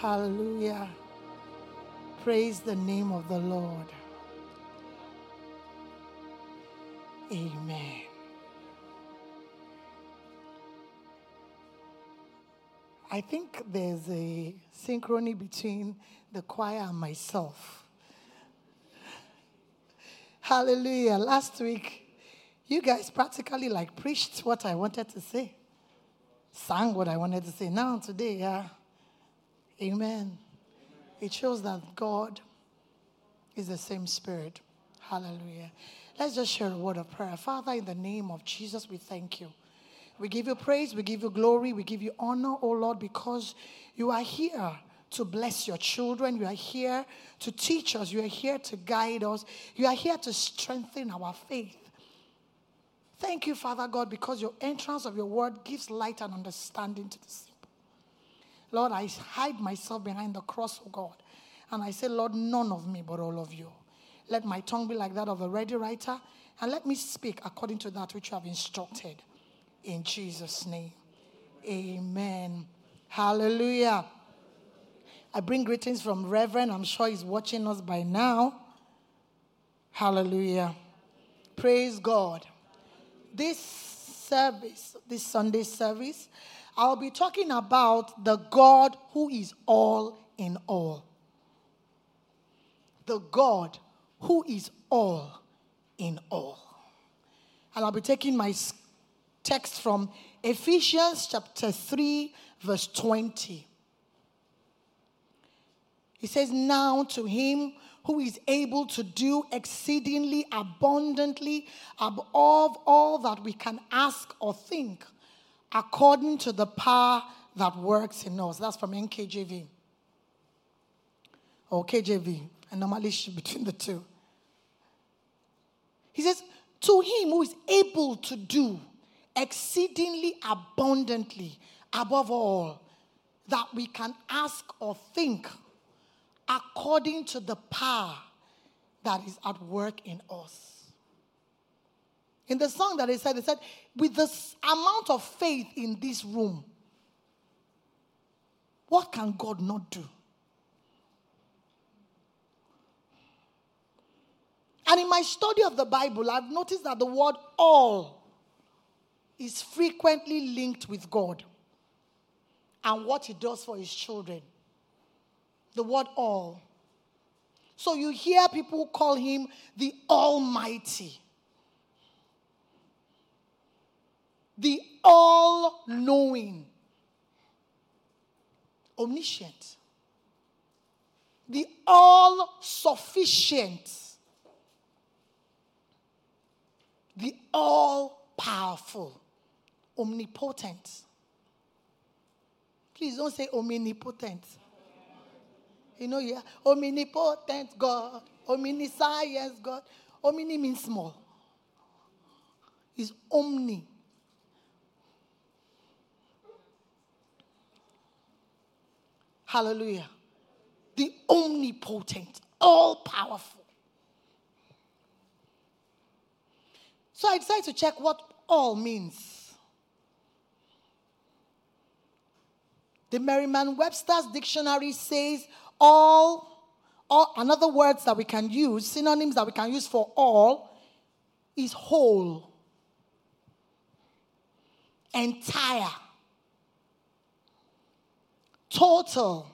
Hallelujah. Praise the name of the Lord. Amen. I think there's a synchrony between the choir and myself. Hallelujah. Last week, you guys practically like preached what I wanted to say, sang what I wanted to say. Now, today, yeah. Amen. It shows that God is the same spirit. Hallelujah. Let's just share a word of prayer. Father, in the name of Jesus, we thank you. We give you praise, we give you glory, we give you honor, oh Lord, because you are here to bless your children. You are here to teach us. You are here to guide us. You are here to strengthen our faith. Thank you, Father God, because your entrance of your word gives light and understanding to the simple. Lord, I hide myself behind the cross, of God. And I say, Lord, none of me, but all of you. Let my tongue be like that of a ready writer, and let me speak according to that which you have instructed. In Jesus' name. Amen. Hallelujah. I bring greetings from Reverend. I'm sure he's watching us by now. Hallelujah. Praise God. This service, this Sunday service, I'll be talking about the God who is all in all. The God who is all in all. And I'll be taking my text from Ephesians chapter 3, verse 20. He says, Now to him who is able to do exceedingly abundantly above all that we can ask or think, according to the power that works in us. That's from NKJV or KJV. I normally between the two. He says, To him who is able to do exceedingly abundantly above all that we can ask or think according to the power that is at work in us. In the song that they said, they said, with this amount of faith in this room, what can God not do? And in my study of the Bible, I've noticed that the word all is frequently linked with God and what He does for His children. The word all. So you hear people call Him the Almighty, the All Knowing, Omniscient, the All Sufficient, the All Powerful omnipotent. Please don't say omnipotent. You know, yeah, omnipotent God, omniscience God. Omni means small. Is omni. Hallelujah. The omnipotent, all powerful. So I decided to check what all means. The Merriam Webster's dictionary says all, all, another words that we can use, synonyms that we can use for all, is whole, entire, total.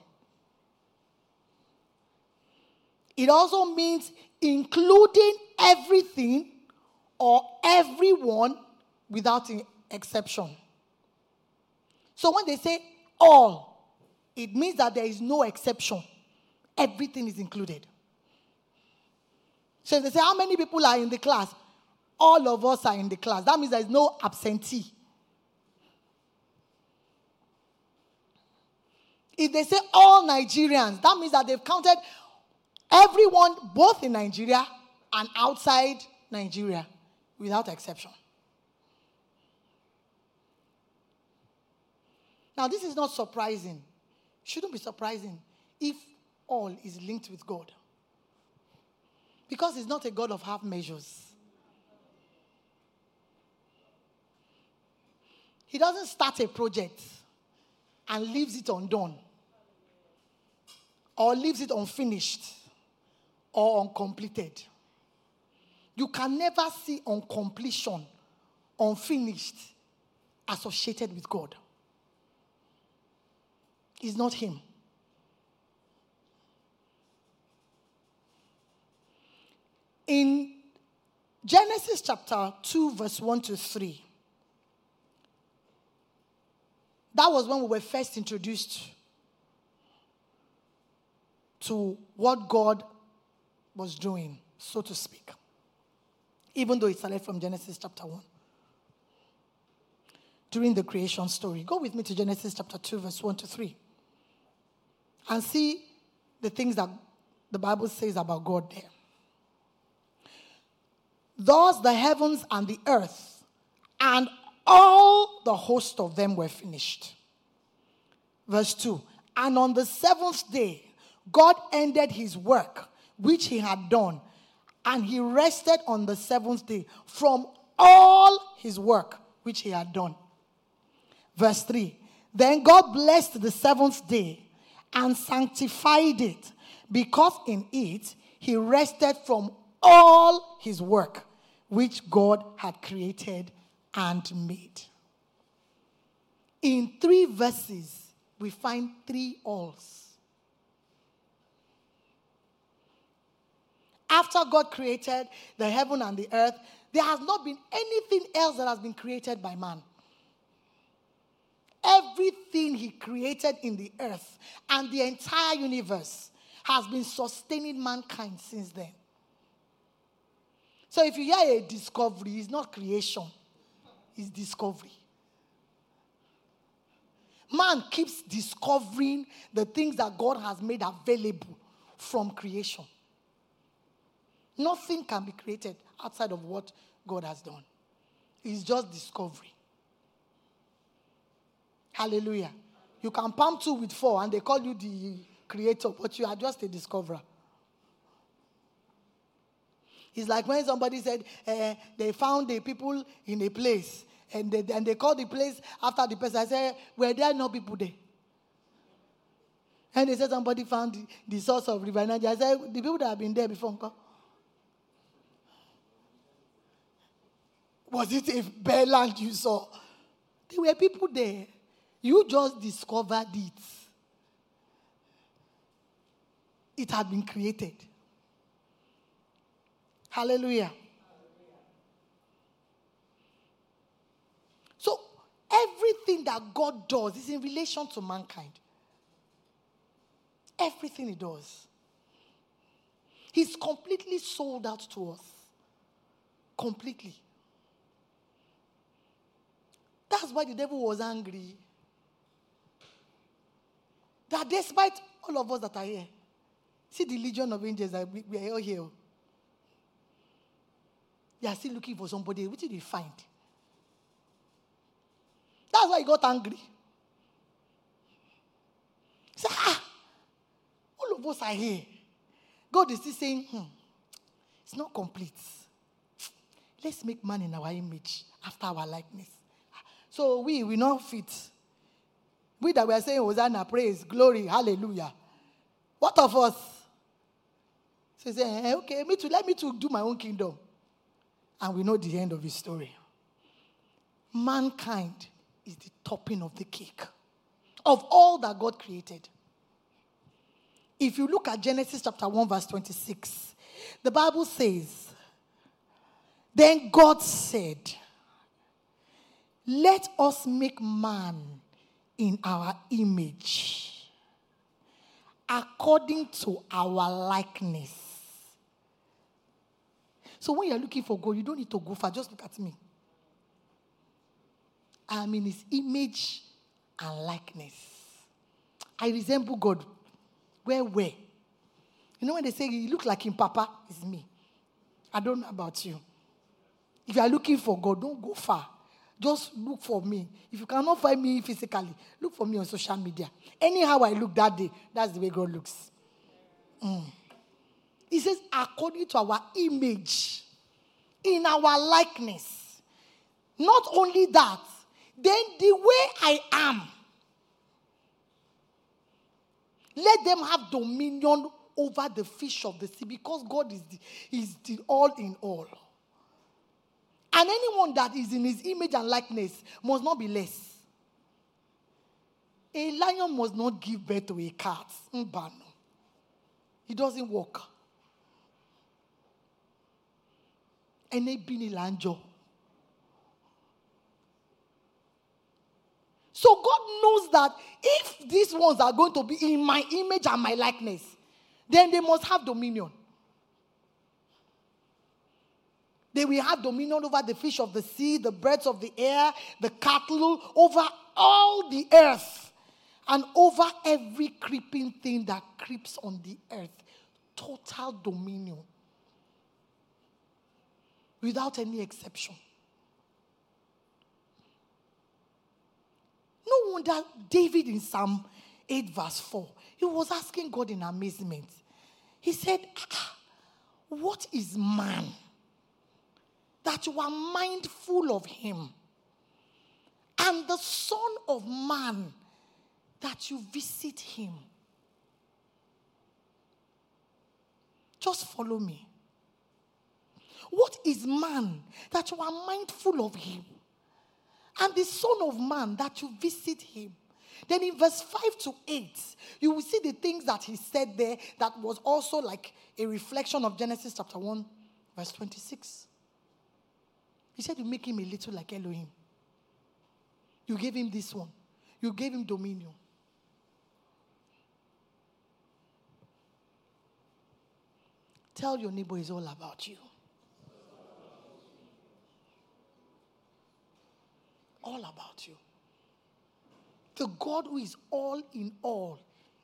It also means including everything or everyone without exception. So when they say all, it means that there is no exception. Everything is included. So if they say, How many people are in the class? All of us are in the class. That means there is no absentee. If they say all Nigerians, that means that they've counted everyone both in Nigeria and outside Nigeria without exception. Now, this is not surprising. Shouldn't be surprising if all is linked with God. Because He's not a God of half measures. He doesn't start a project and leaves it undone. Or leaves it unfinished or uncompleted. You can never see uncompletion, unfinished, associated with God. It's not Him. In Genesis chapter 2, verse 1 to 3, that was when we were first introduced to what God was doing, so to speak. Even though it started from Genesis chapter 1. During the creation story. Go with me to Genesis chapter 2, verse 1 to 3. And see the things that the Bible says about God there. Thus the heavens and the earth and all the host of them were finished. Verse 2 And on the seventh day, God ended his work which he had done, and he rested on the seventh day from all his work which he had done. Verse 3 Then God blessed the seventh day and sanctified it, because in it he rested from all his work which God had created and made. In three verses, we find three alls. After God created the heaven and the earth, there has not been anything else that has been created by man. Everything he created in the earth and the entire universe has been sustaining mankind since then. So if you hear a discovery, it's not creation, it's discovery. Man keeps discovering the things that God has made available from creation. Nothing can be created outside of what God has done. It's just discovery. Hallelujah. You can pump two with four and they call you the creator, but you are just a discoverer. It's like when somebody said uh, they found the people in a place and they, and they called the place after the person. I said, Were there no people there? And they said somebody found the, the source of River. I said, The people that have been there before, Was it a bare land you saw? There were people there. You just discovered it. It had been created. Hallelujah. So, everything that God does is in relation to mankind. Everything He does. He's completely sold out to us. Completely. That's why the devil was angry. That despite all of us that are here, see the legion of angels that we, we are all here. They are still looking for somebody. What did they find? That's why he got angry. Said, ah, all of us are here. God is still saying, hmm, it's not complete. Let's make man in our image, after our likeness. So we we not fit. We that we are saying Hosanna, praise, glory, hallelujah. What of us? So he said, eh, okay, me too, let me to do my own kingdom. And we know the end of his story. Mankind is the topping of the cake of all that God created. If you look at Genesis chapter 1, verse 26, the Bible says, Then God said, let us make man in our image, according to our likeness. So when you're looking for God, you don't need to go far. Just look at me. I'm in his image and likeness. I resemble God. Where, where? You know when they say you look like him, Papa, it's me. I don't know about you. If you are looking for God, don't go far. Just look for me. If you cannot find me physically, look for me on social media. Anyhow I look that day, that's the way God looks. Mm. He says, according to our image, in our likeness. Not only that, then the way I am. Let them have dominion over the fish of the sea because God is the, is the all in all. And anyone that is in his image and likeness must not be less. A lion must not give birth to a cat. Mbano. It doesn't work. And they bini lanjo. So God knows that if these ones are going to be in my image and my likeness, then they must have dominion. They will have dominion over the fish of the sea, the birds of the air, the cattle, over all the earth, and over every creeping thing that creeps on the earth. Total dominion. Without any exception. No wonder David in Psalm 8, verse 4, he was asking God in amazement. He said, ah, What is man that you are mindful of him? And the Son of Man that you visit him. Just follow me. What is man that you are mindful of him? and the Son of Man that you visit him. Then in verse 5 to 8, you will see the things that he said there that was also like a reflection of Genesis chapter 1, verse 26. He said, You make him a little like Elohim. You gave him this one, you gave him dominion. Tell your neighbor it's all about you. all about you. The God who is all in all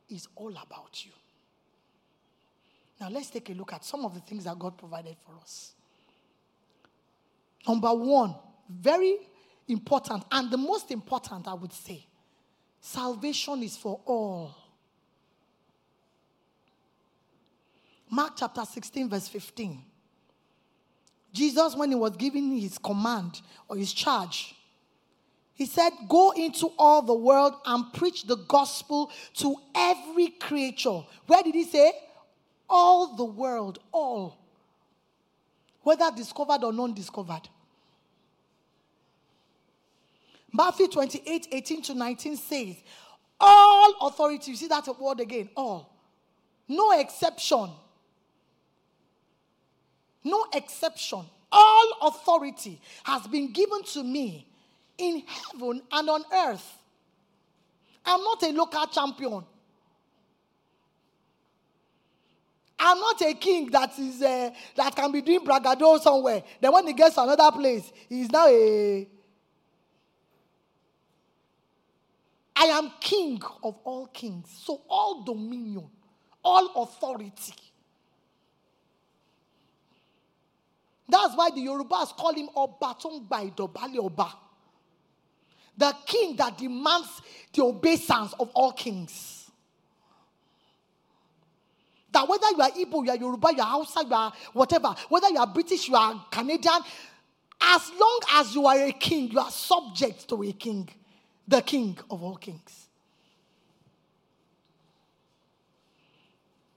is all about you. Now, let's take a look at some of the things that God provided for us. Number one, very important, and the most important, I would say, salvation is for all. Mark chapter 16, verse 15. Jesus, when he was giving his command or his charge, he said, Go into all the world and preach the gospel to every creature. Where did he say? All the world, all. Whether discovered or non discovered. Matthew 28 18 to 19 says, All authority, you see that word again, all. No exception. No exception. All authority has been given to me in heaven and on earth. I'm not a local champion. I'm not a king that is uh, that can be doing bragado somewhere. Then when he gets to another place, he's now a. I am king of all kings. So all dominion, all authority. That's why the Yorubas call him Obatong by Dobali Oba the king that demands the obeisance of all kings. That whether you are Igbo, you are Yoruba, you are Hausa, you are whatever, whether you are British, you are Canadian, as long as you are a king, you are subject to a king, the king of all kings.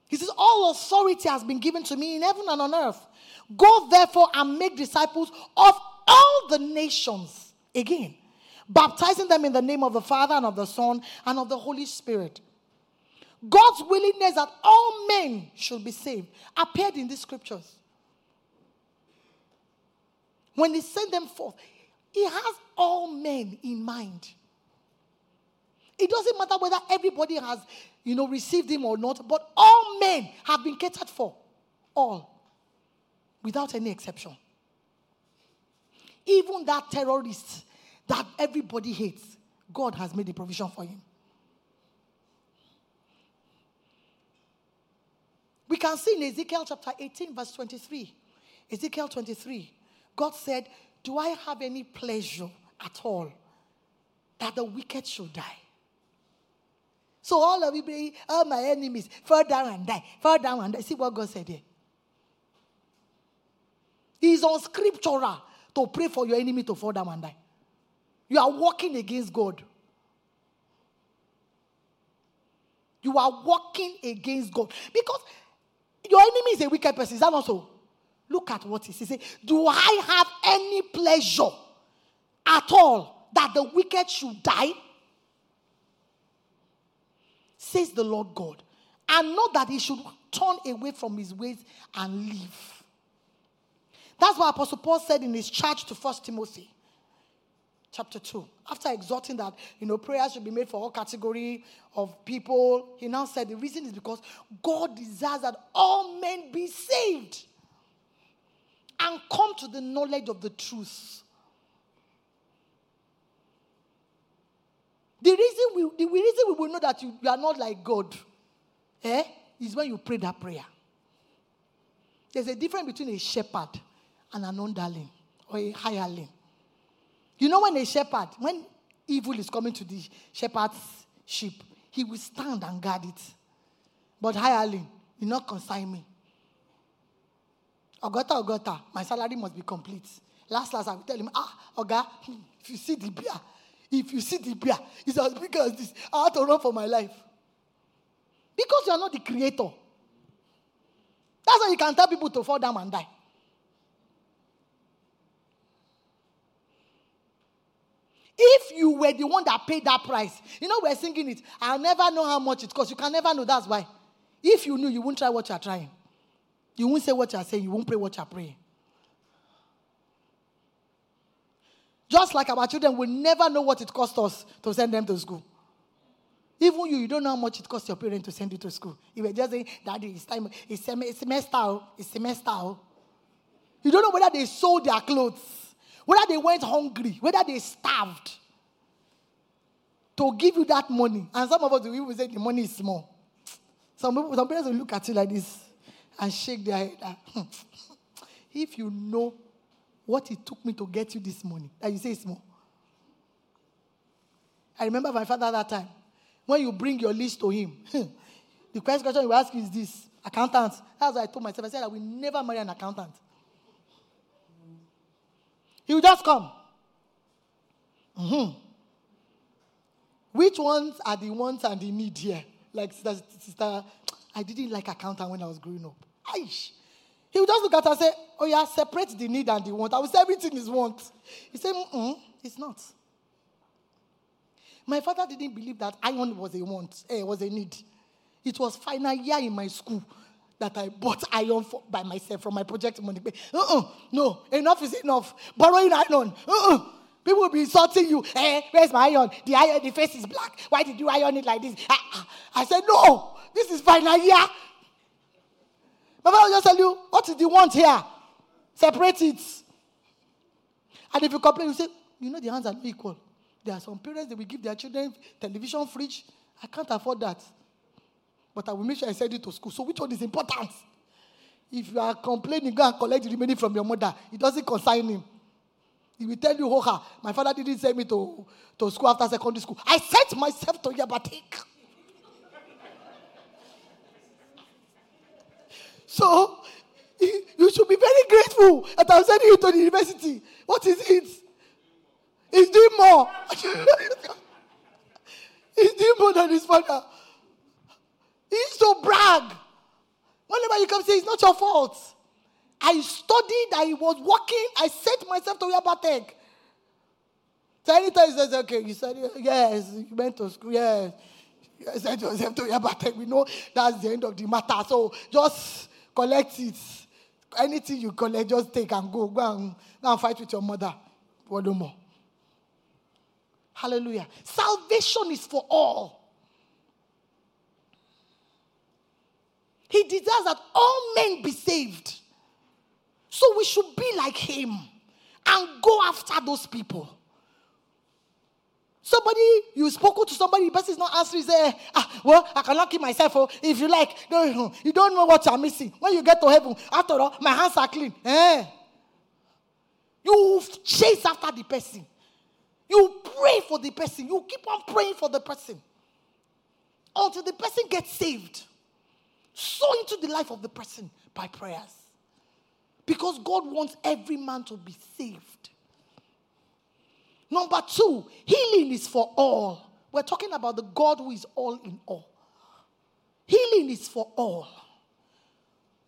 He says, All authority has been given to me in heaven and on earth. Go therefore and make disciples of all the nations. Again, baptizing them in the name of the Father and of the Son and of the Holy Spirit. God's willingness that all men should be saved appeared in these scriptures. When he sent them forth, he has all men in mind. It doesn't matter whether everybody has, you know, received him or not, but all men have been catered for. All. Without any exception. Even that terrorist that everybody hates, God has made a provision for him. We can see in Ezekiel chapter 18, verse 23. Ezekiel 23, God said, Do I have any pleasure at all that the wicked should die? So all of you, all my enemies, fall down and die, fall down and die. See what God said here. It's unscriptural to pray for your enemy to fall down and die. You are walking against God. You are walking against God. Because your enemy is a wicked person. Is that not so? Look at what. He says, Do I have any pleasure at all that the wicked should die? Says the Lord God. And not that he should turn away from his ways and live. That's what Apostle Paul said in his charge to First Timothy chapter 2 after exhorting that you know prayers should be made for all category of people he now said the reason is because god desires that all men be saved and come to the knowledge of the truth the reason we the reason we will know that you, you are not like god eh, is when you pray that prayer there's a difference between a shepherd and an underling or a hireling you know, when a shepherd, when evil is coming to the shepherd's sheep, he will stand and guard it. But hireling, you not consign me. Ogota, Ogota, my salary must be complete. Last, last, I will tell him, ah, Oga, if you see the beer, if you see the beer, it's as big as this. I have to run for my life. Because you are not the creator. That's why you can tell people to fall down and die. If you were the one that paid that price, you know, we're singing it. I'll never know how much it costs. You can never know. That's why. If you knew, you won't try what you're trying. You won't say what you're saying. You won't pray what you're praying. Just like our children will never know what it costs us to send them to school. Even you, you don't know how much it costs your parents to send you to school. You were just saying, Daddy, it's time, it's semester, oh. it's semester. Oh. You don't know whether they sold their clothes whether they went hungry, whether they starved to give you that money. And some of us will even say the money is small. Some people, some parents will look at you like this and shake their head. Hmm. if you know what it took me to get you this money, that you say it's small. I remember my father that time. When you bring your list to him, the first question you ask is this accountant. That's what I told myself. I said I will never marry an accountant. He will just come. Mm-hmm. Which ones are the ones and the need here? Like sister, sister, I didn't like accountant when I was growing up. Aish. He would just look at her and say, Oh, yeah, separate the need and the want. I will say everything is want. He said, Mm-mm, it's not. My father didn't believe that iron was a want, eh, was a need. It was final year in my school that I bought iron for, by myself from my project money. Uh-uh, no, enough is enough. Borrowing iron. Uh-uh. People will be insulting you. Eh, where's my iron? The iron, the face is black. Why did you iron it like this? Ah, ah. I said, no, this is final year. But I will just tell you, what is the want here? Separate it. And if you complain, you say, you know, the hands are not equal. There are some parents that will give their children television fridge. I can't afford that but I will make sure I send it to school. So which one is important? If you are complaining, go and collect the remaining from your mother. It doesn't concern him. He will tell you, oh, Hoha, my father didn't send me to, to school after secondary school. I sent myself to Yabatech. So you should be very grateful that I'm sending you to the university. What is it? He's doing more. He's doing more than his father. He used to brag. Whenever you come say, it's not your fault. I studied, I was working, I set myself to Yabatech. So anytime he says, okay, you said, yes, you went to school, yes. You sent yourself to Yabatech. We know that's the end of the matter. So just collect it. Anything you collect, just take and go. Go and, go and fight with your mother. What no more. Hallelujah. Salvation is for all. He desires that all men be saved. So we should be like him and go after those people. Somebody, you spoke to somebody, the person is not answering, say, ah, well, I cannot keep myself. Oh, if you like, no, you don't know what you're missing. When you get to heaven, after all, my hands are clean. Eh? You chase after the person. You pray for the person. You keep on praying for the person until the person gets saved sow into the life of the person by prayers. Because God wants every man to be saved. Number two, healing is for all. We're talking about the God who is all in all. healing is for all.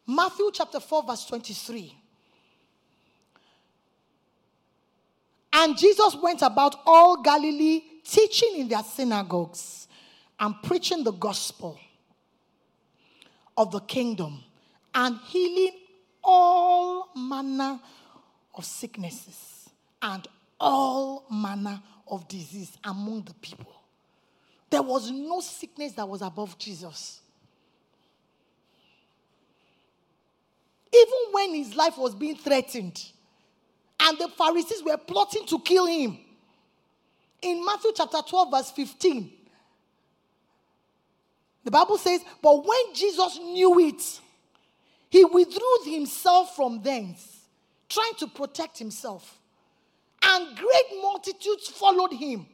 Matthew chapter 4, verse 23. And Jesus went about all Galilee, teaching in their synagogues and preaching the gospel of the kingdom and healing all manner of sicknesses and all manner of disease among the people. There was no sickness that was above Jesus. Even when his life was being threatened, and the Pharisees were plotting to kill him. In Matthew chapter 12, verse 15, the Bible says, But when Jesus knew it, he withdrew himself from thence, trying to protect himself. And great multitudes followed him.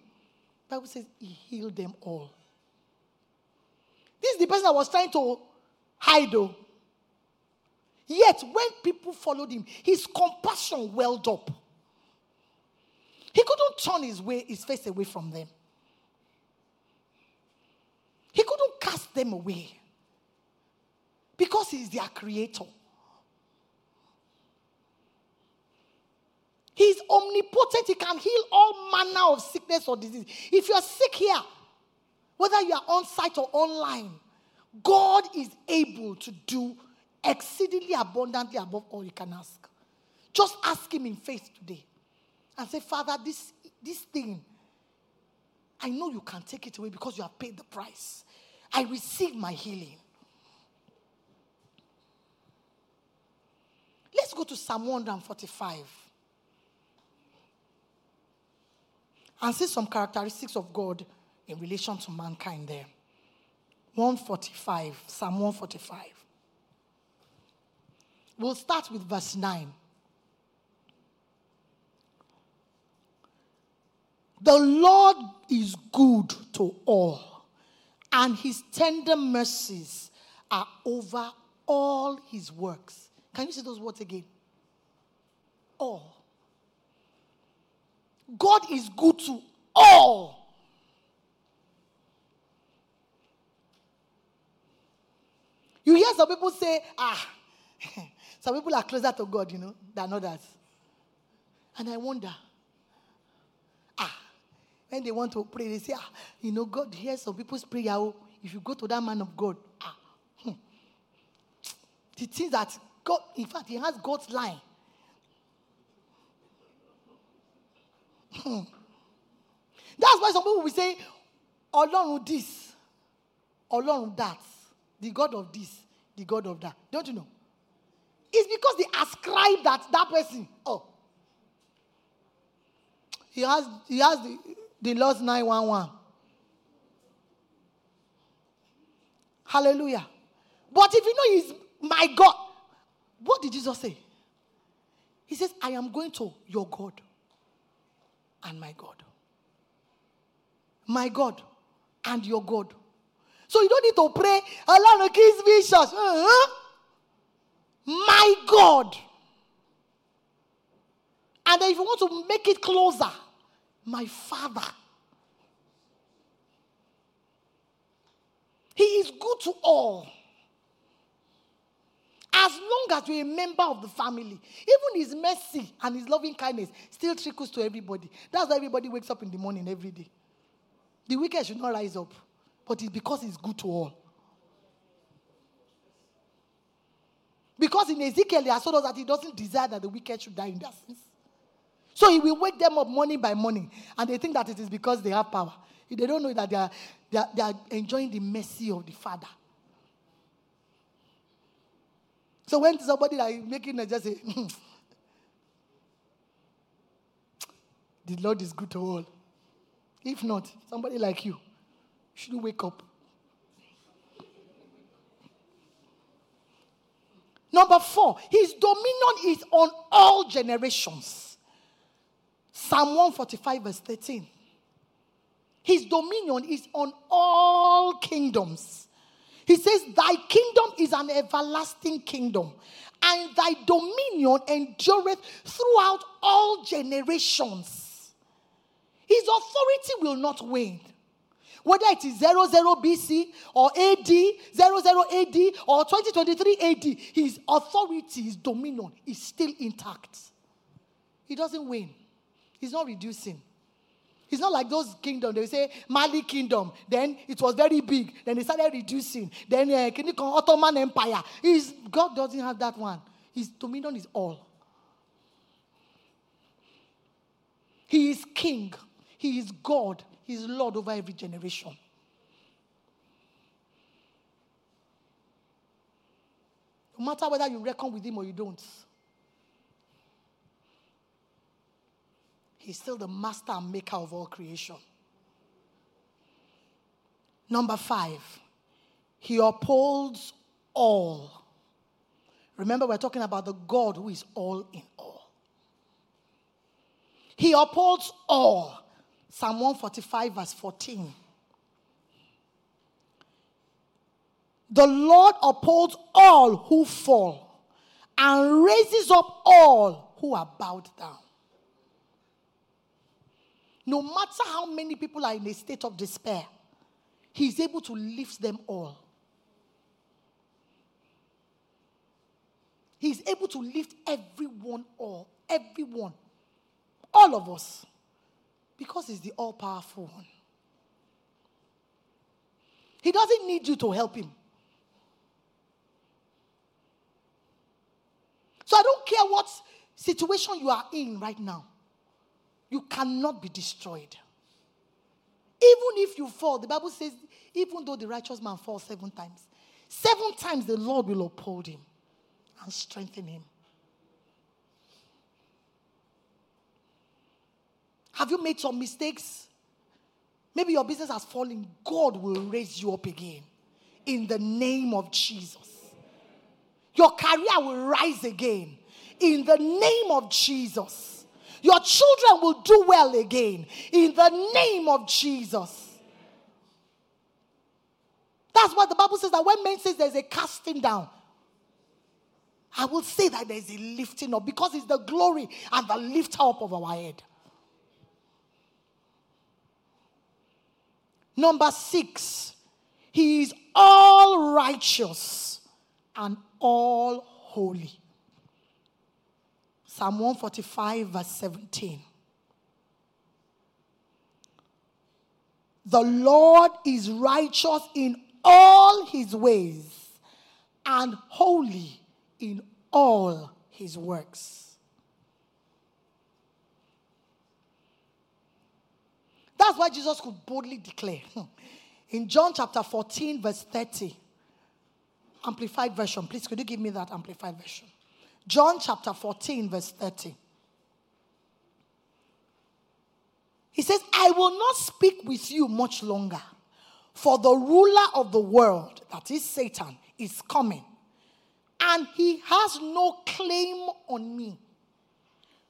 Bible says he healed them all. This is the person that was trying to hide, though. Yet, when people followed him, his compassion welled up. He couldn't turn his, way, his face away from them. He couldn't cast them away because he's their creator. He's omnipotent. He can heal all manner of sickness or disease. If you're sick here, whether you are on site or online, God is able to do exceedingly abundantly above all you can ask. Just ask Him in faith today and say, Father, this, this thing, I know you can take it away because you have paid the price. I receive my healing. Let's go to Psalm 145 and see some characteristics of God in relation to mankind there. 145, Psalm 145. We'll start with verse 9. The Lord is good to all, and his tender mercies are over all his works. Can you see those words again? All. God is good to all. You hear some people say, ah, Some people are closer to God, you know, than others. And I wonder, ah, when they want to pray, they say, ah, you know, God hears some people's prayer. Oh, if you go to that man of God, ah, hmm. the that God, in fact, he has God's line. Hmm. That's why some people will say, Ọlọ́run this, Ọlọ́run that, the God of this, the God of that. Don't you know? It's because they ascribe that that person. Oh, he has he has the, the Lord's 911. Hallelujah. But if you know he's my God, what did Jesus say? He says, I am going to your God and my God. My God and your God. So you don't need to pray, Allah kiss church. Uh-huh my God. And if you want to make it closer, my Father. He is good to all. As long as you're a member of the family, even his mercy and his loving kindness still trickles to everybody. That's why everybody wakes up in the morning every day. The wicked should not rise up, but it's because he's good to all. Because in Ezekiel, he has told us that he doesn't desire that the wicked should die in their sins. So he will wake them up morning by morning, and they think that it is because they have power. They don't know that they are, they are, they are enjoying the mercy of the Father. So when somebody like making a just say, hmm, the Lord is good to all. If not, somebody like you should wake up Number four, his dominion is on all generations. Psalm 145, verse 13. His dominion is on all kingdoms. He says, Thy kingdom is an everlasting kingdom, and thy dominion endureth throughout all generations. His authority will not wane. whether it is 00 BC or AD, 00 AD or 2023 AD, his authority, his dominion is still intact. He doesn't win, he's not reducing. It's not like those kingdoms. They say Mali kingdom. Then it was very big. Then they started reducing. Then uh, Ottoman Empire. He's, God doesn't have that one. His dominion is all. He is king. He is God. He is Lord over every generation. No matter whether you reckon with him or you don't, he's still the master and maker of all creation. Number five, he upholds all. Remember, we're talking about the God who is all in all. He upholds all. Psalm 145, verse 14. The Lord upholds all who fall and raises up all who are bowed down. No matter how many people are in a state of despair, He is able to lift them all. He's able to lift everyone all, everyone, all of us, because He's the all powerful one. He doesn't need you to help Him. So I don't care what situation you are in right now, you cannot be destroyed. Even if you fall, the Bible says, even though the righteous man falls seven times, seven times the Lord will uphold him and strengthen him. Have you made some mistakes? Maybe your business has fallen. God will raise you up again in the name of Jesus. Your career will rise again in the name of Jesus. Your children will do well again in the name of Jesus. That's what the Bible says that when men says there's a casting down, I will say that there's a lifting up because it's the glory and the lift up of our head. Number six, he is all righteous and all holy. Psalm 145, verse 17. The Lord is righteous in all his ways and holy in all his works. That's why Jesus could boldly declare hmm. in John chapter 14, verse 30, Amplified Version. Please, could you give me that Amplified Version? John chapter 14, verse 30. He says, I will not speak with you much longer, for the ruler of the world, that is Satan, is coming and he has no claim on me,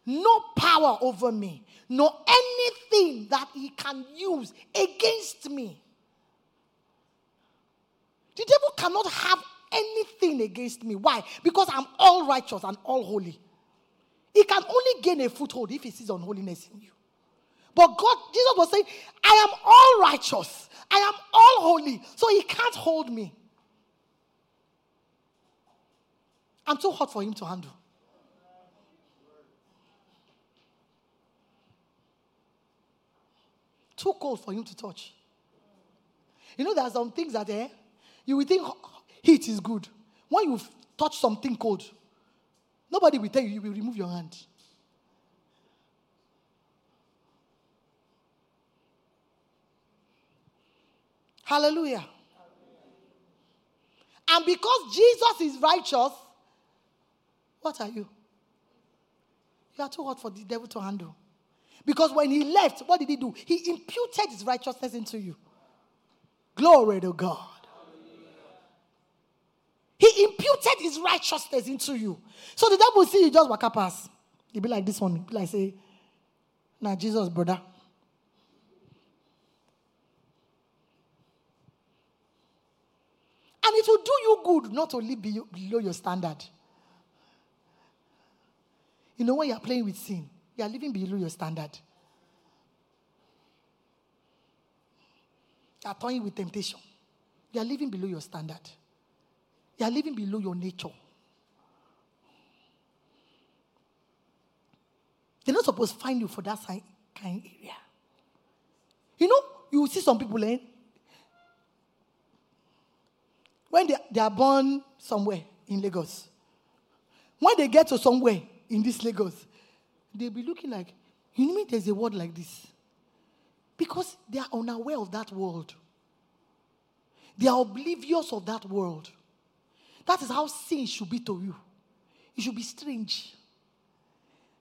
no power over me, no anything that he can use against me. The devil cannot have anything against me. Why? Because I'm all righteous and all holy. He can only gain a foothold if he sees unholiness in you. But God, Jesus was saying, I am all righteous, I am all holy, so he can't hold me. I'm too hot for him to handle. Too cold for him to touch. You know, there are some things that eh, you will think heat is good. When you touch something cold, nobody will tell you, you will remove your hand. Hallelujah. And because Jesus is righteous, what are you? You are too hot for the devil to handle. Because when he left, what did he do? He imputed his righteousness into you. Glory to God. He imputed his righteousness into you. So the devil will see you just walk up pass. He'll be like this one. He'll be like, say, now Jesus, brother. And it will do you good not to live below your standard. You know, when you're playing with sin, you're living below your standard. You are toying with temptation. You are living below your standard. You are living below your nature. They're not supposed to find you for that kind area. You know, you will see some people, eh? When they, they are born somewhere in Lagos, when they get to somewhere in this Lagos, they'll be looking like, you know, there's a word like this? Because they are unaware of that world. They are oblivious of that world. That is how sin should be to you. It should be strange.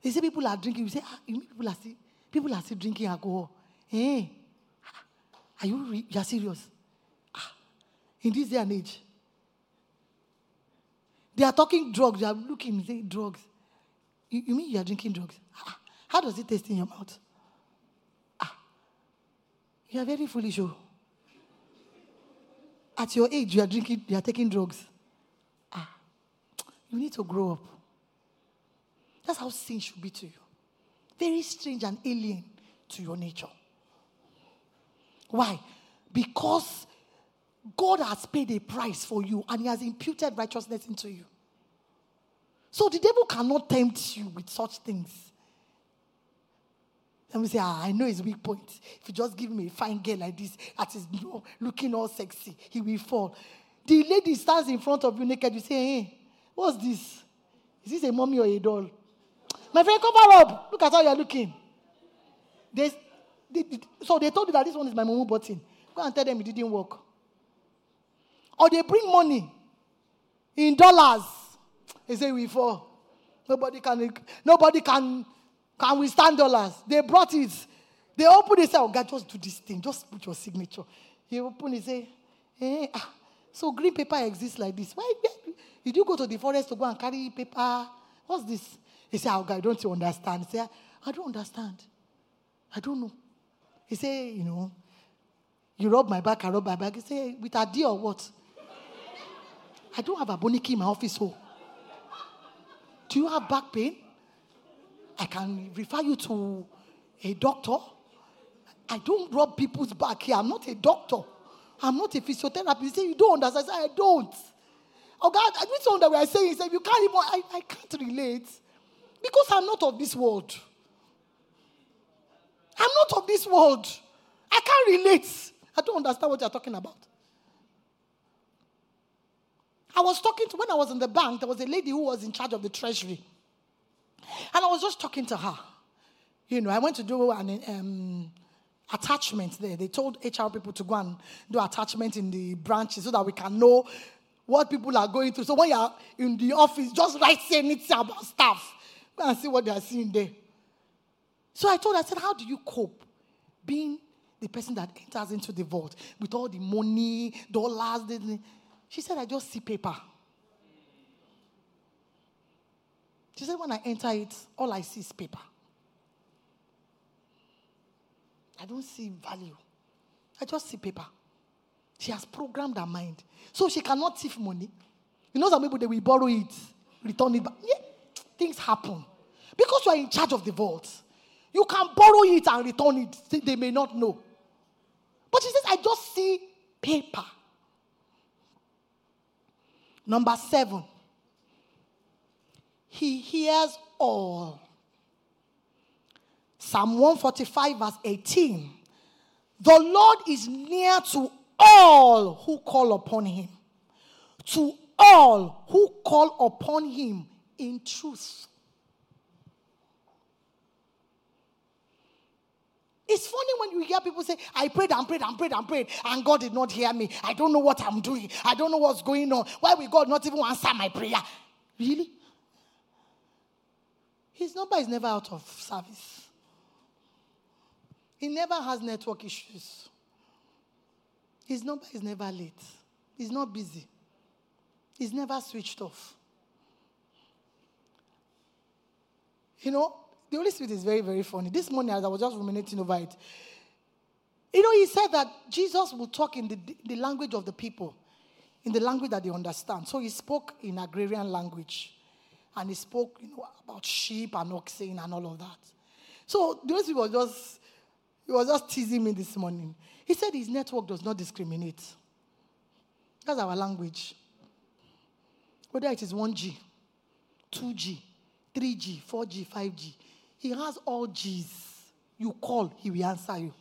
They say people are drinking. You say, ah, you mean people are still, people are still drinking alcohol. Eh? are you, re- you are serious? Ah, in this day and age. They are talking drugs. They are looking, say drugs. You, you mean you are drinking drugs? Ah, how does it taste in your mouth? Ah, you are very foolish, oh. At your age, you are drinking, you are taking drugs. You need to grow up. That's how sin should be to you. Very strange and alien to your nature. Why? Because God has paid a price for you and He has imputed righteousness into you. So the devil cannot tempt you with such things. Let me say, ah, I know his weak point. If you just give me a fine girl like this, that is looking all sexy, he will fall. The lady stands in front of you naked. You say, hey, what's this? Is this a mummy or a doll? My friend, cover up. Look at how you're looking. They, they, so they told you that this one is my momo button. Go and tell them it didn't work. Or they bring money in dollars. They say we fall. Nobody can nobody can can withstand dollars. They brought it. They open it, say, Oh God, just do this thing. Just put your signature. He open it, say, eh, ah, so green paper exists like this. Why did you go to the forest to go and carry paper? What's this? He said, Oh God, don't you understand? He said, I don't understand. I don't know. He said, you know, you rub my back, I rub my back. He said, with a deal or what? I don't have a boniki in my office. Oh. Do you have back pain? I can refer you to a doctor. I don't rub people's back here. I'm not a doctor. I'm not a physiotherapist. You say you don't understand. I, say, I don't. Oh God, I this one that we are saying is that you can't even, I, I can't relate. Because I'm not of this world. I'm not of this world. I can't relate. I don't understand what you're talking about. I was talking to, when I was in the bank, there was a lady who was in charge of the treasury. And I was just talking to her. You know, I went to do an um, attachment there. They told HR people to go and do attachment in the branches so that we can know what people are going through. So when you're in the office, just write anything about stuff. And see what they are seeing there. So I told her, I said, How do you cope being the person that enters into the vault with all the money, dollars? She said, I just see paper. She said, when I enter it, all I see is paper. I don't see value. I just see paper. She has programmed her mind. So she cannot thief money. You know, some people, they will borrow it, return it back. Yeah, things happen. Because you are in charge of the vault, you can borrow it and return it. They may not know. But she says, I just see paper. Number seven, he hears all. Psalm 145, verse 18. The Lord is near to all who call upon him. To all who call upon him in truth. It's funny when you hear people say, I prayed and prayed and prayed and prayed, and God did not hear me. I don't know what I'm doing. I don't know what's going on. Why will God not even answer my prayer? Really? His number is never out of service. He never has network issues. His number is never late. He's not busy. He's never switched off. You know, the Holy Spirit is very, very funny. This morning, as I was just ruminating over it, you know, he said that Jesus will talk in the, the language of the people, in the language that they understand. So he spoke in agrarian language, and he spoke, you know, about sheep and oxen and all of that. So the Holy Spirit was just, he was just teasing me this morning. He said his network does not discriminate. That's our language. Whether it is 1G, 2G, 3G, 4G, 5G, he has all G's. You call, he will answer you.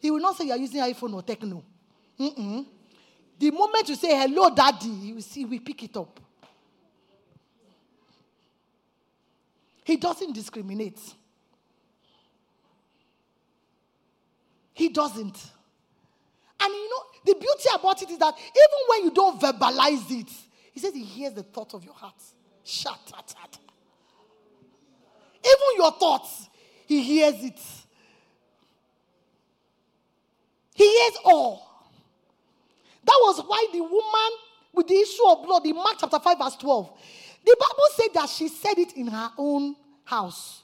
He will not say you are using iPhone or Tecno. Mm-mm. The moment you say hello, daddy, you see, we pick it up. He doesn't discriminate. He doesn't. And you know, the beauty about it is that even when you don't verbalize it, he says he hears the thought of your heart. Shut, shut, shut. Even your thoughts, he hears it. He hears all. That was why the woman with the issue of blood in Mark chapter 5, verse 12, the Bible said that she said it in her own house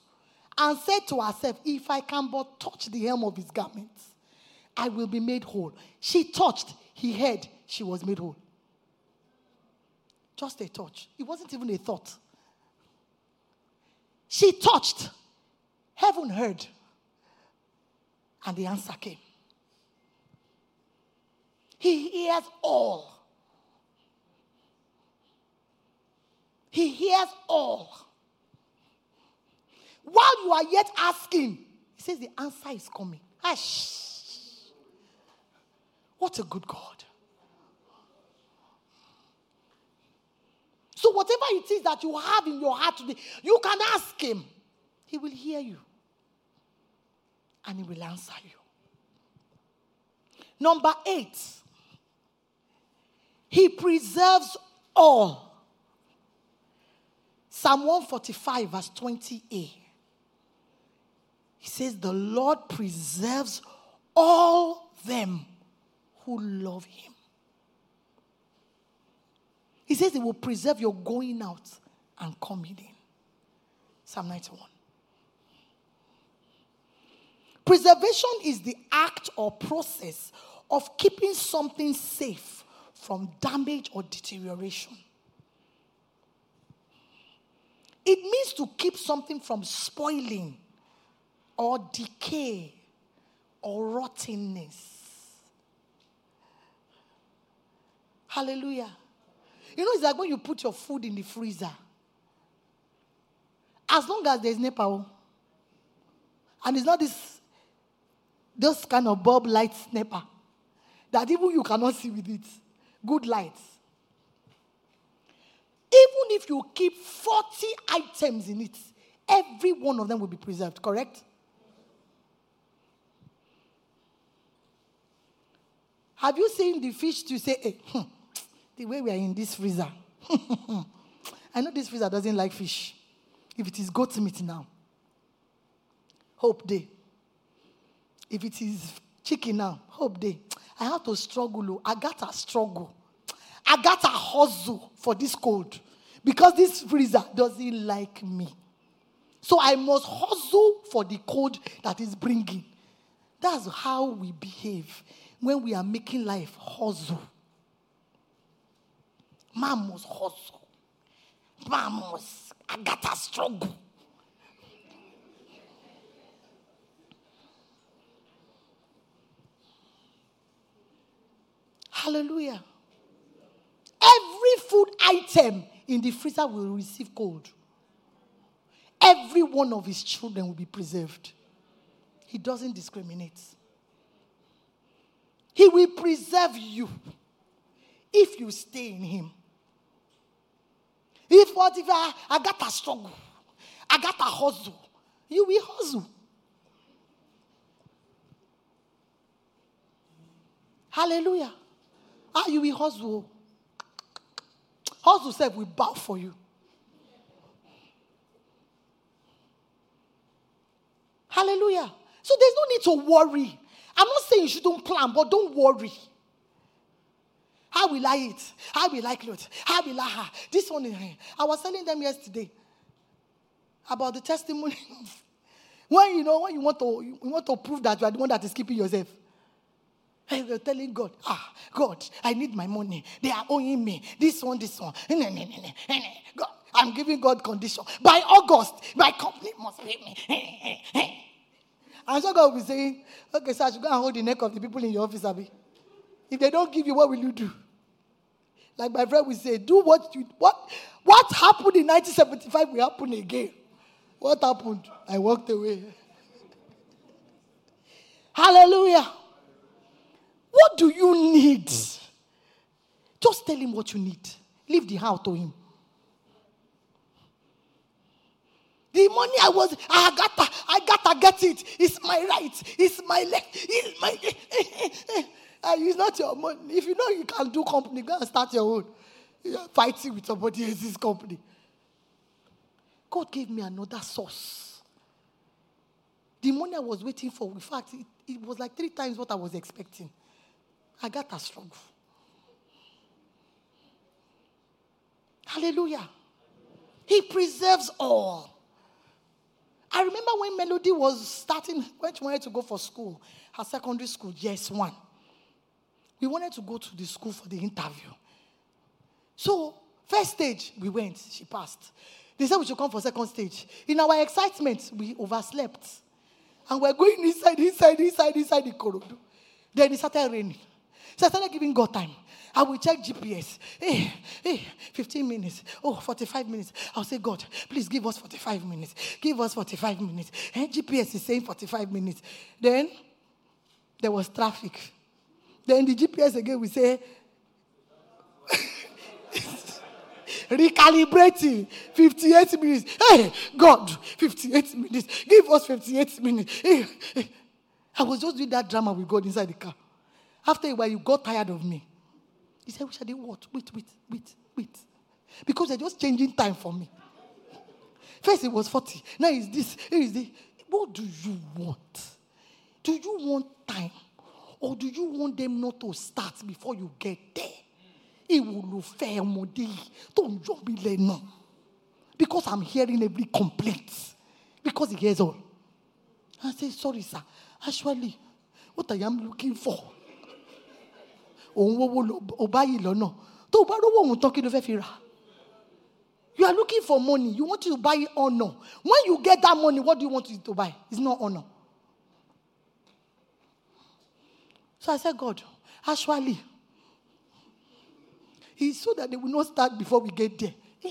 and said to herself, If I can but touch the hem of his garment, I will be made whole. She touched, he heard, she was made whole. Just a touch. It wasn't even a thought. She touched, heaven heard, and the answer came. He hears all. He hears all. While you are yet asking, he says the answer is coming. Ah, Hush. What a good God. So, whatever it is that you have in your heart today, you can ask Him. He will hear you and He will answer you. Number eight, He preserves all. Psalm 145, verse 20a. He says, The Lord preserves all them who love him. He says he will preserve your going out and coming in. Psalm 91. Preservation is the act or process of keeping something safe from damage or deterioration. It means to keep something from spoiling or decay or rottenness. Hallelujah. You know, it's like when you put your food in the freezer. As long as there's NEPA, oh, and it's not this, this kind of bulb light NEPA that even you cannot see with it. Good lights. Even if you keep 40 items in it, every one of them will be preserved, correct? Have you seen the fish to say, hey, hmm, the way we are in this freezer. I know this freezer doesn't like fish. If it is goat meat now, hope day. If it is chicken now, hope day. I have to struggle. Oh. I got to struggle. I got to hustle for this cold because this freezer doesn't like me. So I must hustle for the code that is bringing. That's how we behave when we are making life hustle. Man must hustle. Man must, I got struggle. Hallelujah. Every food item in the freezer will receive cold. Every one of his children will be preserved. He doesn't discriminate. He will preserve you if you stay in him. If what if I, I got a struggle, I got a hustle, you will hustle. Hallelujah. Ah, you will hustle. Hustle self will bow for you. Hallelujah. So there's no need to worry. I'm not saying you shouldn't plan, but don't worry. How will I eat? How will I clothe? How will I have? This one eh, I was telling them yesterday about the testimony. when you know when you want to you want to prove that you are the one that is keeping yourself. Eh, and you're telling God, ah, God, I need my money. They are owing me. This one, this one. God, I'm giving God condition. By August, my company must pay me. Eh, And so God will be saying, okay, sir, I should go and hold the neck of the people in your office, Abby. If they don't give you, what will you do? Like my friend will say, do what you what what happened in 1975 will happen again. What happened? I walked away. Hallelujah. What do you need? Just tell him what you need. Leave the house to him. The money I was, I gotta, I gotta get it. It's my right. It's my left. It's my. it's not your money. If you know you can do company, go and start your own. You're fighting with somebody else's company. God gave me another source. The money I was waiting for, in fact, it, it was like three times what I was expecting. I got a struggle. Hallelujah. He preserves all. I remember when Melody was starting, when she wanted to go for school, her secondary school, yes, one. We wanted to go to the school for the interview. So, first stage, we went, she passed. They said we should come for second stage. In our excitement, we overslept. And we're going inside, inside, inside, inside the corridor. Then it started raining. So I started giving God time. I will check GPS. Hey, hey, 15 minutes. Oh, 45 minutes. I'll say, God, please give us 45 minutes. Give us 45 minutes. Eh, and GPS is saying 45 minutes. Then there was traffic. Then the GPS again will say, recalibrating 58 minutes. Hey, God, 58 minutes. Give us 58 minutes. Hey, hey. I was just doing that drama with God inside the car. After a while, you got tired of me. He said, Shall they what? Wait, wait, wait, wait. Because they're just changing time for me. First it was 40. Now it's this. Here is this. What do you want? Do you want time? Or do you want them not to start before you get there? It will fair Don't jump in no. Because I'm hearing every complaint. Because he hears all. I say, sorry, sir. Actually, what I am looking for òun wówó ó báyìí lọ́nà tó o bá rówó òun tán kí ló fẹ́ fi rà. You are looking for money. You want to buy honor. When you get that money, what do you want to buy? It's not honor. So I said, God, actually, it's so that they will not start before we get there.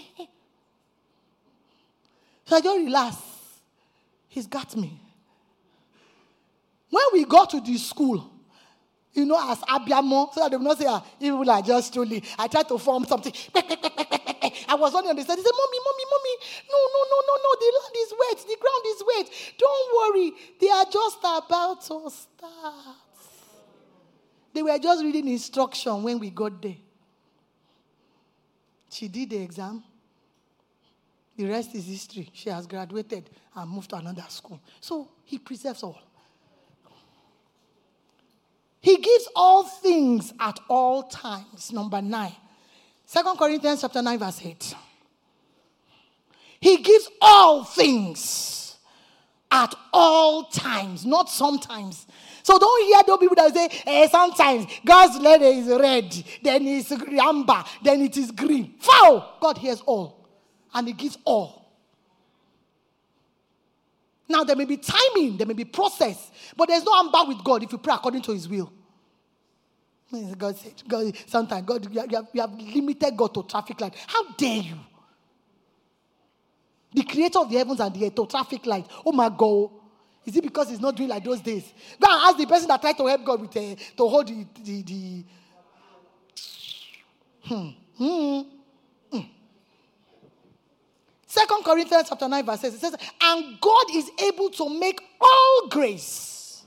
so I just relax. He's got me. When we got to the school, you know, as Abiamo, so that they will not say, ah, people are just truly. I tried to form something. I was only on the side. He said, Mommy, Mommy, Mommy, no, no, no, no, no. The land is wet. The ground is wet. Don't worry. They are just about to start. They were just reading instruction when we got there. She did the exam. The rest is history. She has graduated and moved to another school. So he preserves all. He gives all things at all times. Number nine. Second Corinthians chapter 9, verse 8. He gives all things at all times, not sometimes. So don't hear those people that say, eh, sometimes God's letter is red, then it's amber, then it is green. Foul! God hears all. And He gives all. Now, there may be timing, there may be process, but there's no amber with God if you pray according to His will. God said, God, sometimes God, you have, you have limited God to traffic light. How dare you? The creator of the heavens and the earth to traffic light. Oh my God. Is it because he's not doing like those days? Go and ask the person that tried to help God with uh, to hold the, the, the hmm. Hmm. Second Corinthians chapter 9, verse 6, it says, And God is able to make all grace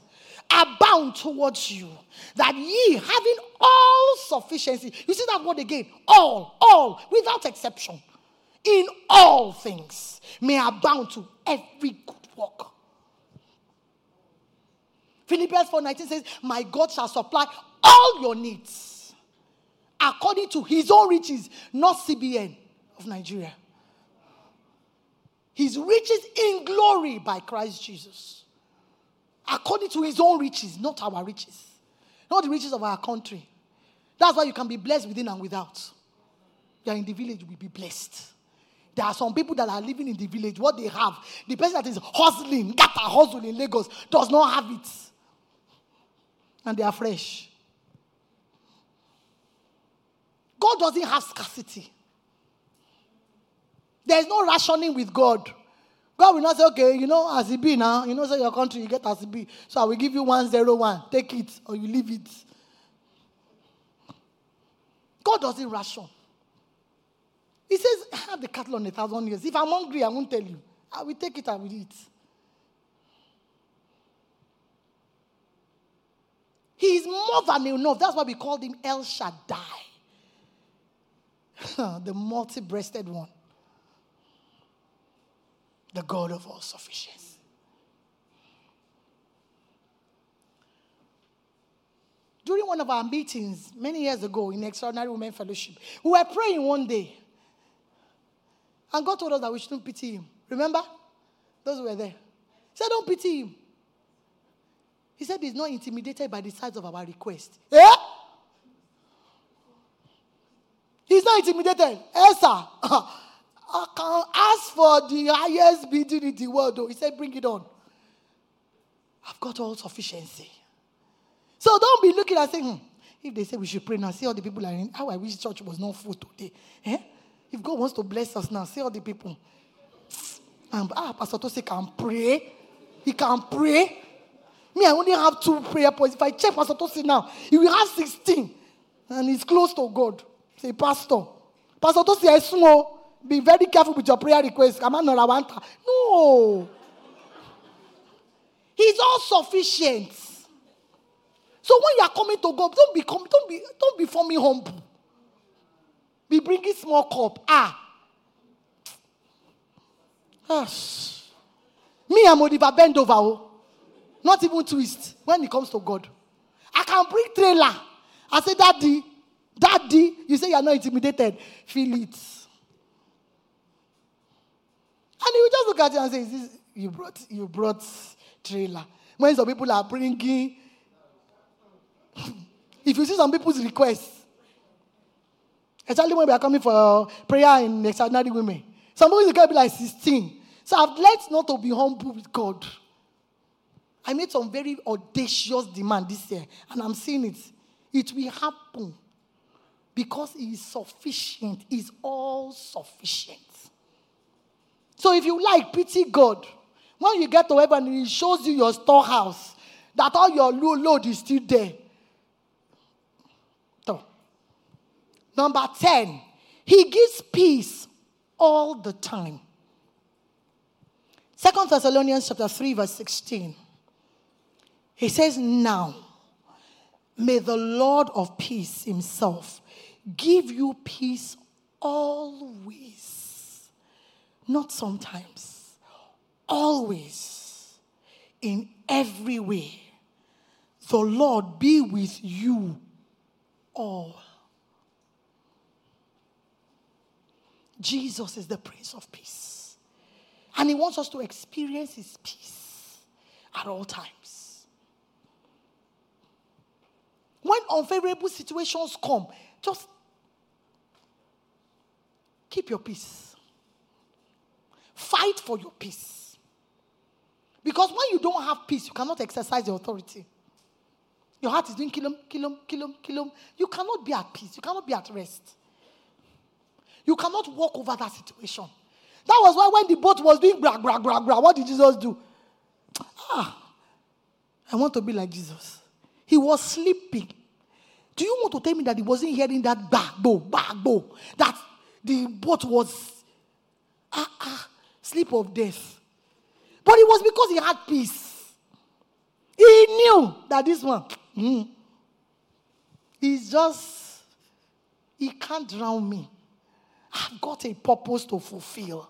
abound towards you, that ye, having all sufficiency, you see that word again, all, all, without exception, in all things, may abound to every good work. Philippians 4:19 says, My God shall supply all your needs according to his own riches, not CBN of Nigeria. His riches in glory by Christ Jesus. According to his own riches, not our riches, not the riches of our country. That's why you can be blessed within and without. You are in the village, you will be blessed. There are some people that are living in the village. What they have, the person that is hustling, a hustle in Lagos, does not have it. And they are fresh. God doesn't have scarcity. There is no rationing with God. God will not say, okay, you know, as it be now, you know, say your country, you get as it be. So I will give you 101. Take it or you leave it. God doesn't ration. He says, I have the cattle on a thousand years. If I'm hungry, I won't tell you. I will take it, I will eat. He is more than enough. That's why we called him El Shaddai, the multi breasted one, the God of all sufficiency. During one of our meetings many years ago in Extraordinary Women Fellowship, we were praying one day. And God told us that we shouldn't pity him. Remember? Those were there. He said, Don't pity him. He said he's not intimidated by the size of our request. Yeah? He's not intimidated. Eh, Esther, I can ask for the highest bidding in the world, though. He said, Bring it on. I've got all sufficiency. So don't be looking and saying, hmm, if they say we should pray now, see all the people are in. How I wish church was not full today. Eh? If God wants to bless us now, see all the people. And ah, Pastor Tose can pray. He can pray. Me, I only have two prayer points. If I check Pastor Tose now, he will have 16. And he's close to God. Say, Pastor. Pastor Tose, I small. Be very careful with your prayer requests. Come on, not a wanted. No. He's all sufficient. So when you are coming to God, don't be come, don't be don't be for me humble. Be bringing small cup. Ah. Gosh. Me and Modiva bend over. Oh. Not even twist when it comes to God. I can bring trailer. I say, Daddy, Daddy, you say you are not intimidated. Feel it. And he will just look at you and say, this, you brought you brought trailer. When some people are bringing if you see some people's requests, especially when we are coming for prayer in extraordinary women, some people's can be like 16. So I've learned not to be humble with God. I made some very audacious demand this year, and I'm seeing it. It will happen because He is sufficient, He's all sufficient. So if you like, pity God. When you get to heaven, He shows you your storehouse, that all your load is still there. So, Number 10, he gives peace all the time. Second Thessalonians chapter 3, verse 16. He says, Now may the Lord of peace himself give you peace always. Not sometimes, always, in every way. The Lord be with you all. Jesus is the Prince of Peace. And He wants us to experience His peace at all times. When unfavorable situations come, just keep your peace. Fight for your peace. Because when you don't have peace, you cannot exercise your authority. Your heart is doing kilum, kilum, kilum, kilum. You cannot be at peace. You cannot be at rest. You cannot walk over that situation. That was why when the boat was doing bra, bra, bra, bra, what did Jesus do? Ah, I want to be like Jesus. He was sleeping. Do you want to tell me that he wasn't hearing that ba, bo, ba, bo? That the boat was ah, ah, sleep of death. But it was because he had peace. He knew that this one, mm, he's just, he can't drown me. I've got a purpose to fulfill.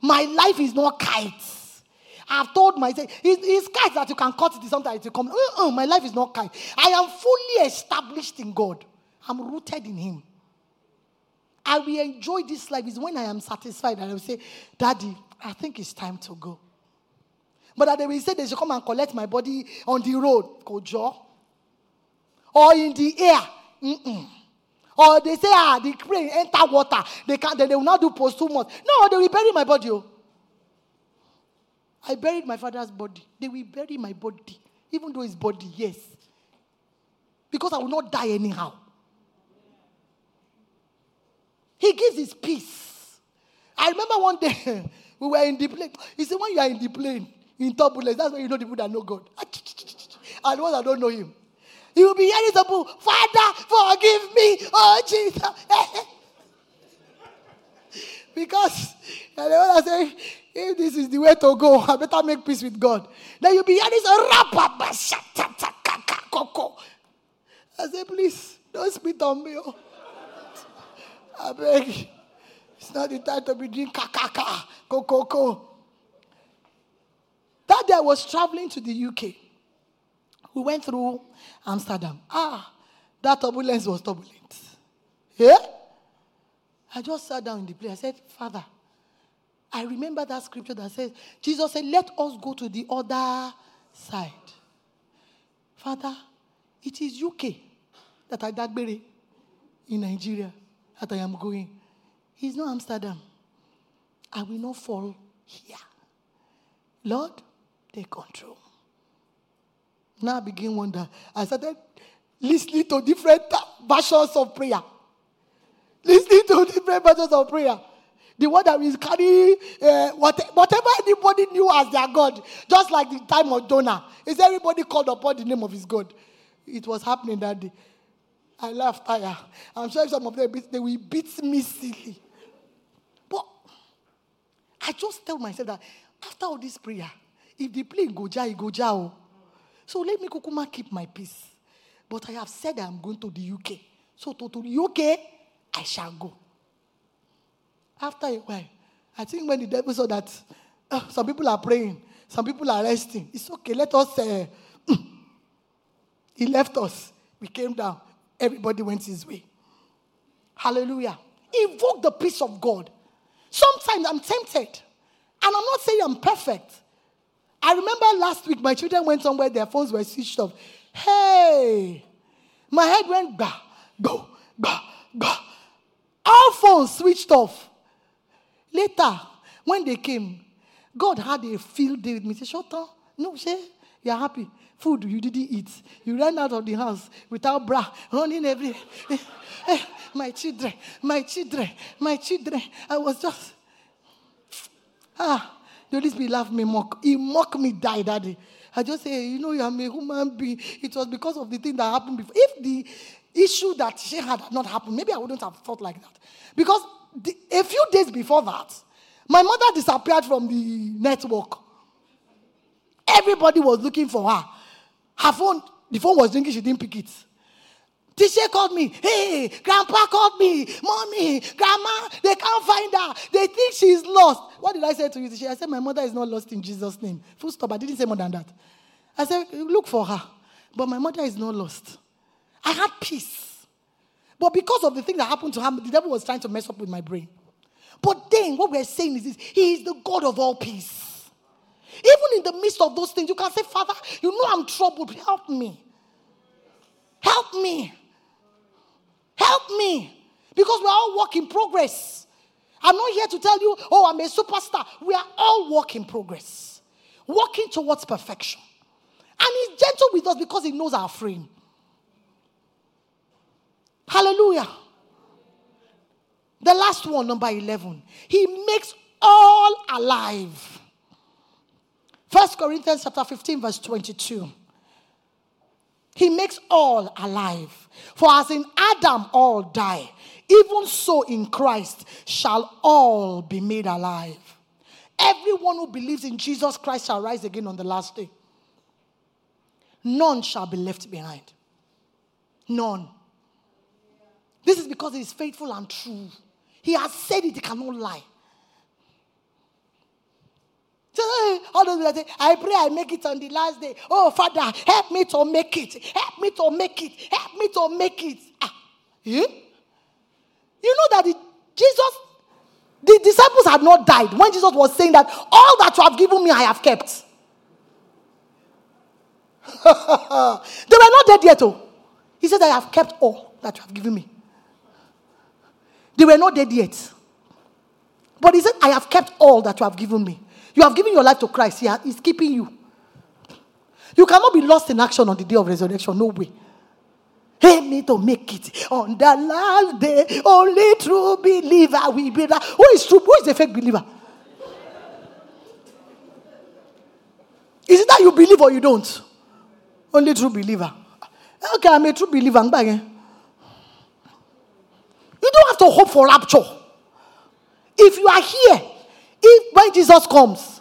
My life is not kites. I've told myself, it's, it's kites that you can cut it sometimes you come. Uh-uh, my life is not kite. I am fully established in God. I'm rooted in Him. I will enjoy this life is when I am satisfied and I will say, Daddy, I think it's time to go. But that they will say they should come and collect my body on the road, Kojo. Or in the air. Mm-mm. Or they say, ah, the crane enter water. They can then they will not do posthumous. No, they will bury my body. Oh. I buried my father's body. They will bury my body. Even though his body, yes. Because I will not die anyhow. He gives his peace. I remember one day we were in the plane. He said, when you are in the plane, in turbulence, that's when you know the people that know God. Ah, and the ones that don't know him. He will be hearing the book, Father, forgive me, oh Jesus. because and the that say, if this is the way to go, I better make peace with God. Then you'll be hearing this. I say, please, don't spit on me. Oh. I beg. It's not the time to be drinking kakaka, coco. That day I was traveling to the UK. We went through Amsterdam. Ah, that turbulence was turbulent. Yeah? I just sat down in the place. I said, Father, I remember that scripture that says, Jesus said, Let us go to the other side. Father, it is UK that I dagbere in Nigeria that I am going. It's not Amsterdam. I will not fall here. Lord, take control. Now I begin wonder. I started listening to different versions of prayer. Listening to different versions of prayer. The one that is carrying uh, whatever anybody knew as their God, just like the time of Jonah. Is everybody called upon the name of his God? It was happening that day. I laughed tire. I'm sure some of them they will beat me silly. But I just tell myself that after all this prayer, if the plane go ja, go ja. Oh. So let me kukuma keep my peace. But I have said I'm going to the UK. So to, to the UK, I shall go. After a while, I think when the devil saw that uh, some people are praying, some people are resting, it's okay, let us. Uh, he left us. We came down. Everybody went his way. Hallelujah. Invoke the peace of God. Sometimes I'm tempted. And I'm not saying I'm perfect. I remember last week my children went somewhere, their phones were switched off. Hey, my head went go, ba, ba. All phones switched off. Later, when they came, God had a field day with me. He said. No, say, you're happy. Food you didn't eat. You ran out of the house without bra, running every. my children, my children, my children. I was just. Ah, the Holy Spirit laughed me, mock. He mocked me, die that day. I just say, you know, you are a human being. It was because of the thing that happened before. If the issue that she had not happened, maybe I wouldn't have thought like that. Because the, a few days before that, my mother disappeared from the network. Everybody was looking for her. Her phone, the phone was ringing, she didn't pick it. Teacher called me. Hey, grandpa called me. Mommy, grandma, they can't find her. They think she's lost. What did I say to you, teacher? I said, My mother is not lost in Jesus' name. Full stop. I didn't say more than that. I said, Look for her. But my mother is not lost. I had peace. But because of the thing that happened to her, the devil was trying to mess up with my brain. But then what we're saying is this He is the God of all peace. Even in the midst of those things, you can say, Father, you know I'm troubled. Help me. Help me. Help me. Because we're all work in progress. I'm not here to tell you, oh, I'm a superstar. We are all work in progress, working towards perfection. And He's gentle with us because He knows our frame. Hallelujah. The last one, number 11. He makes all alive. First Corinthians chapter 15, verse 22. He makes all alive. For as in Adam all die, even so in Christ shall all be made alive. Everyone who believes in Jesus Christ shall rise again on the last day. None shall be left behind. None. This is because he is faithful and true. He has said it, he cannot lie. All those say, I pray I make it on the last day. Oh, Father, help me to make it. Help me to make it. Help me to make it. Ah, yeah? You know that the, Jesus, the disciples had not died when Jesus was saying that all that you have given me, I have kept. they were not dead yet. Oh. He said, I have kept all that you have given me. They were not dead yet. But he said, I have kept all that you have given me. You have given your life to Christ. He is keeping you. You cannot be lost in action on the day of resurrection. No way. Help me to make it on the last day. Only true believer will be that. Who is true? Who is a fake believer? Is it that you believe or you don't? Only true believer. Okay, I'm a true believer. You don't have to hope for rapture. If you are here, if when Jesus comes,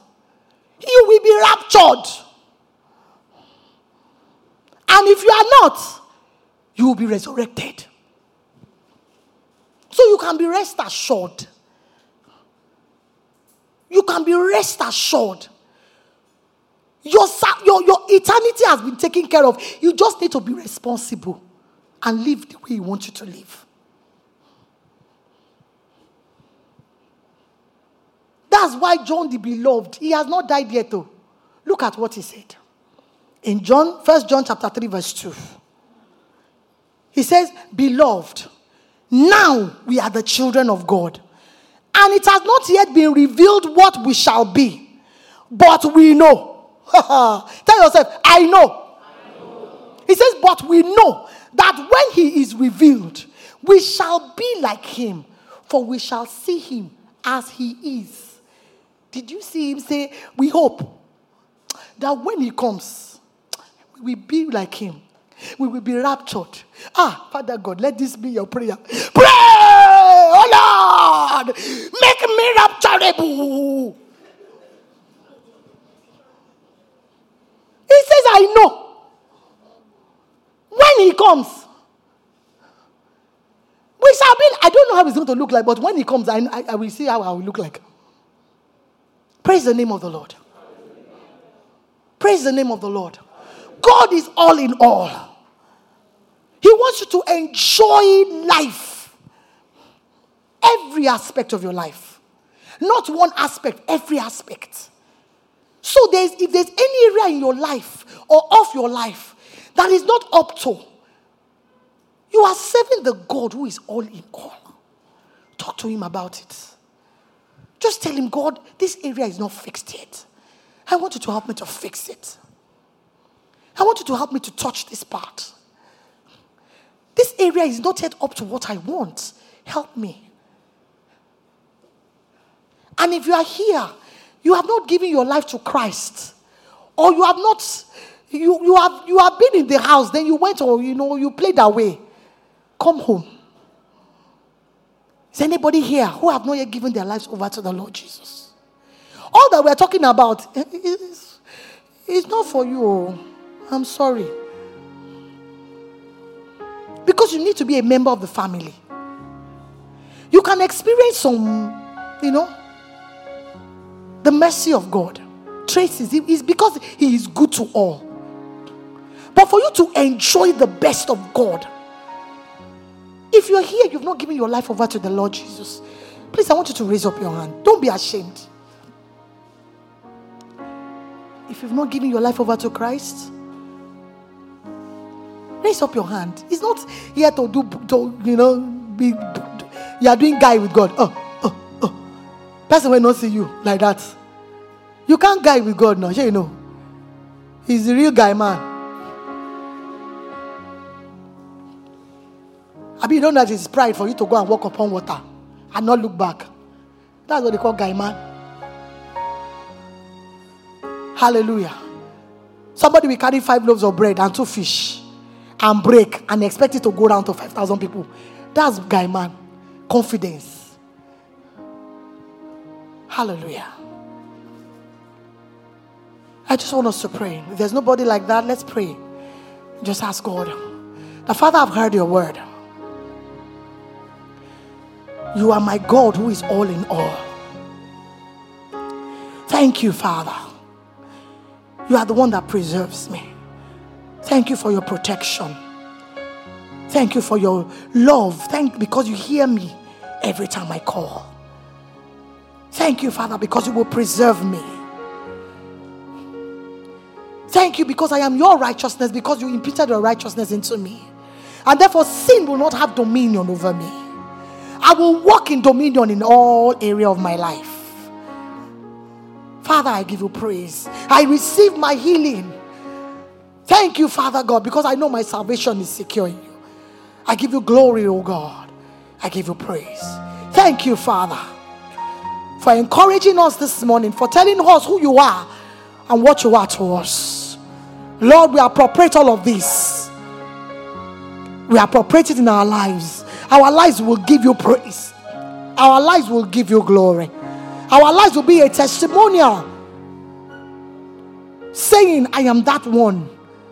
you will be raptured. And if you are not, you will be resurrected. So you can be rest assured. You can be rest assured. Your, your, your eternity has been taken care of. You just need to be responsible and live the way He want you to live. That's why John the Beloved, he has not died yet, though. Look at what he said. In John, First John chapter 3, verse 2. He says, Beloved, now we are the children of God. And it has not yet been revealed what we shall be. But we know. Tell yourself, I know. I know. He says, But we know that when he is revealed, we shall be like him, for we shall see him as he is. Did you see him say, We hope that when he comes, we will be like him. We will be raptured. Ah, Father God, let this be your prayer. Pray, oh Lord, make me rapturable. He says, I know. When he comes, we shall be. I don't know how it's going to look like, but when he comes, I, I, I will see how I will look like. Praise the name of the Lord. Praise the name of the Lord. God is all in all. He wants you to enjoy life. Every aspect of your life. Not one aspect, every aspect. So there's if there's any area in your life or of your life that is not up to, you are serving the God who is all in all. Talk to him about it. Just tell him, God, this area is not fixed yet. I want you to help me to fix it. I want you to help me to touch this part. This area is not yet up to what I want. Help me. And if you are here, you have not given your life to Christ, or you have not, you, you, have, you have been in the house, then you went or you know, you played away. Come home. Is anybody here who have not yet given their lives over to the Lord Jesus? All that we're talking about is, is not for you. Oh. I'm sorry. Because you need to be a member of the family. You can experience some, you know, the mercy of God. Traces. It's because He is good to all. But for you to enjoy the best of God, if you're here, you've not given your life over to the Lord Jesus, please, I want you to raise up your hand. Don't be ashamed. If you've not given your life over to Christ, Raise up your hand. It's not here to do, to, you know, be, you are doing guy with God. Oh, oh, oh. Person will not see you like that. You can't guy with God now. you know. He's the real guy, man. I mean, you don't know that it's pride for you to go and walk upon water and not look back. That's what they call guy, man. Hallelujah. Somebody will carry five loaves of bread and two fish and break and expect it to go down to 5,000 people. That's guy man. Confidence. Hallelujah. I just want us to pray. If there's nobody like that, let's pray. Just ask God. The Father, I've heard your word. You are my God who is all in all. Thank you, Father. You are the one that preserves me. Thank you for your protection. Thank you for your love. Thank because you hear me every time I call. Thank you, Father, because you will preserve me. Thank you because I am your righteousness, because you imputed your righteousness into me. And therefore, sin will not have dominion over me. I will walk in dominion in all area of my life. Father, I give you praise. I receive my healing. Thank you, Father God, because I know my salvation is secure in you. I give you glory, oh God. I give you praise. Thank you, Father, for encouraging us this morning, for telling us who you are and what you are to us. Lord, we appropriate all of this. We appropriate it in our lives. Our lives will give you praise. Our lives will give you glory. Our lives will be a testimonial saying, I am that one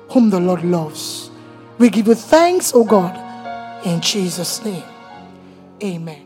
whom the Lord loves. We give you thanks, O God, in Jesus' name. Amen.